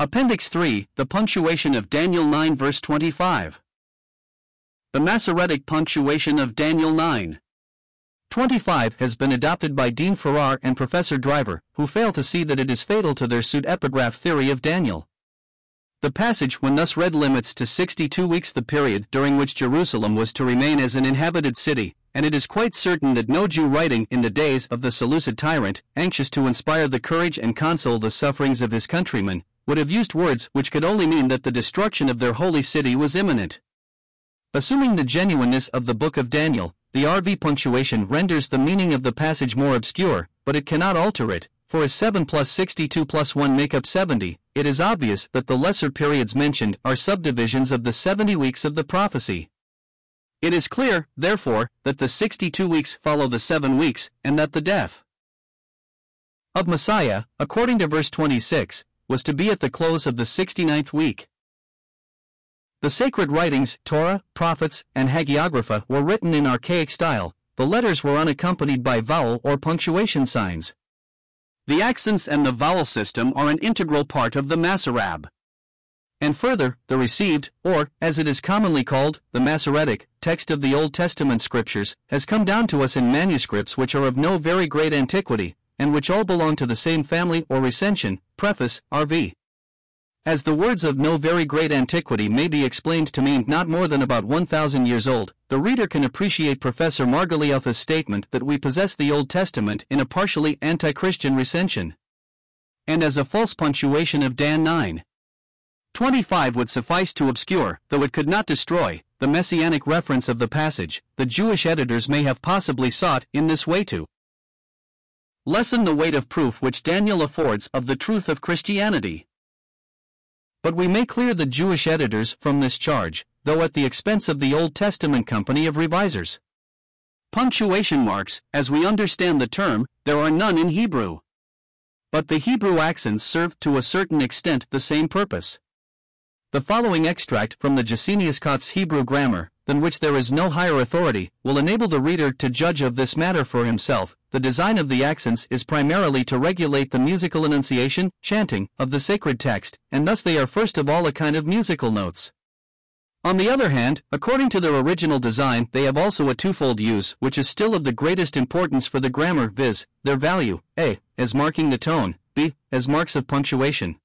Appendix 3 The punctuation of Daniel 9 verse 25. The Masoretic punctuation of Daniel 9. 25 has been adopted by Dean Farrar and Professor Driver, who fail to see that it is fatal to their pseudepigraph theory of Daniel. The passage when thus read limits to 62 weeks the period during which Jerusalem was to remain as an inhabited city, and it is quite certain that no Jew writing in the days of the Seleucid tyrant, anxious to inspire the courage and console the sufferings of his countrymen, would have used words which could only mean that the destruction of their holy city was imminent. Assuming the genuineness of the book of Daniel, the RV punctuation renders the meaning of the passage more obscure, but it cannot alter it, for as 7 plus 62 plus 1 make up 70, it is obvious that the lesser periods mentioned are subdivisions of the 70 weeks of the prophecy. It is clear, therefore, that the 62 weeks follow the 7 weeks, and that the death of Messiah, according to verse 26, was to be at the close of the 69th week. The sacred writings, Torah, prophets, and hagiographa, were written in archaic style, the letters were unaccompanied by vowel or punctuation signs. The accents and the vowel system are an integral part of the Masorah. And further, the received, or, as it is commonly called, the Masoretic, text of the Old Testament scriptures, has come down to us in manuscripts which are of no very great antiquity, and which all belong to the same family or recension, preface, RV. As the words of no very great antiquity may be explained to mean not more than about 1,000 years old, the reader can appreciate Professor Margoliouth's statement that we possess the Old Testament in a partially anti Christian recension. And as a false punctuation of Dan 9. 25 would suffice to obscure, though it could not destroy, the messianic reference of the passage, the Jewish editors may have possibly sought in this way to lessen the weight of proof which Daniel affords of the truth of Christianity. But we may clear the Jewish editors from this charge, though at the expense of the Old Testament company of revisers. Punctuation marks, as we understand the term, there are none in Hebrew. But the Hebrew accents serve to a certain extent the same purpose. The following extract from the Gesenius-Kautzsch's Hebrew grammar, than which there is no higher authority, will enable the reader to judge of this matter for himself. The design of the accents is primarily to regulate the musical enunciation, chanting, of the sacred text, and thus they are first of all a kind of musical notes. On the other hand, according to their original design, they have also a twofold use, which is still of the greatest importance for the grammar, viz., their value, a, as marking the tone, b, as marks of punctuation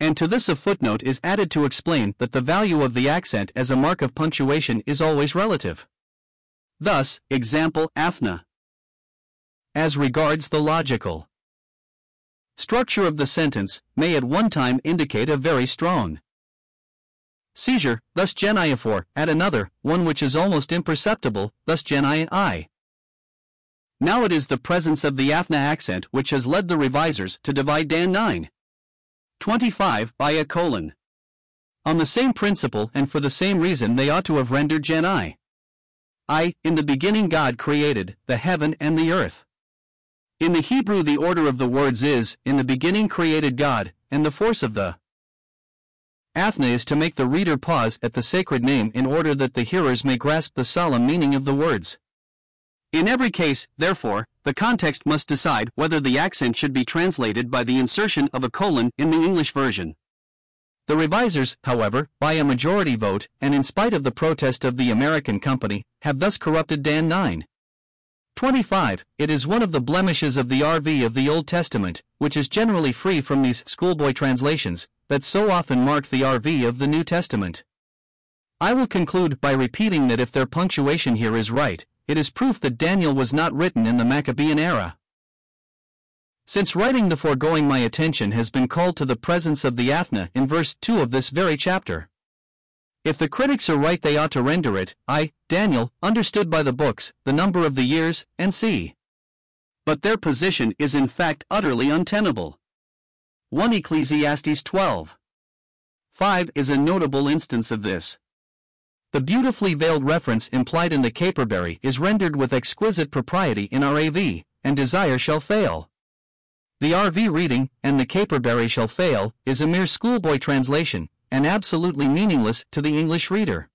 and to this a footnote is added to explain that the value of the accent as a mark of punctuation is always relative. Thus, example aphna. As regards the logical structure of the sentence may at one time indicate a very strong caesura, thus geniaphore, at another, one which is almost imperceptible, thus geni I. Now it is the presence of the aphna accent which has led the revisers to divide Dan 9. 25 by a colon. On the same principle and for the same reason they ought to have rendered gen I. I, in the beginning God created the heaven and the earth. In the Hebrew the order of the words is, in the beginning created God, and the force of the aphna is to make the reader pause at the sacred name in order that the hearers may grasp the solemn meaning of the words. In every case, therefore, the context must decide whether the accent should be translated by the insertion of a colon in the English version. The revisers, however, by a majority vote, and in spite of the protest of the American company, have thus corrupted Dan 9. 25. It is one of the blemishes of the RV of the Old Testament, which is generally free from these schoolboy translations, that so often mark the RV of the New Testament. I will conclude by repeating that if their punctuation here is right, it is proof that Daniel was not written in the Maccabean era. Since writing the foregoing, my attention has been called to the presence of the Aphna in verse 2 of this very chapter. If the critics are right, they ought to render it, I, Daniel, understood by the books, the number of the years, and see. But their position is in fact utterly untenable. 1 Ecclesiastes 12. 5 is a notable instance of this. The beautifully veiled reference implied in the caperberry is rendered with exquisite propriety in RAV, and desire shall fail. The RV reading, and the caperberry shall fail, is a mere schoolboy translation, and absolutely meaningless to the English reader.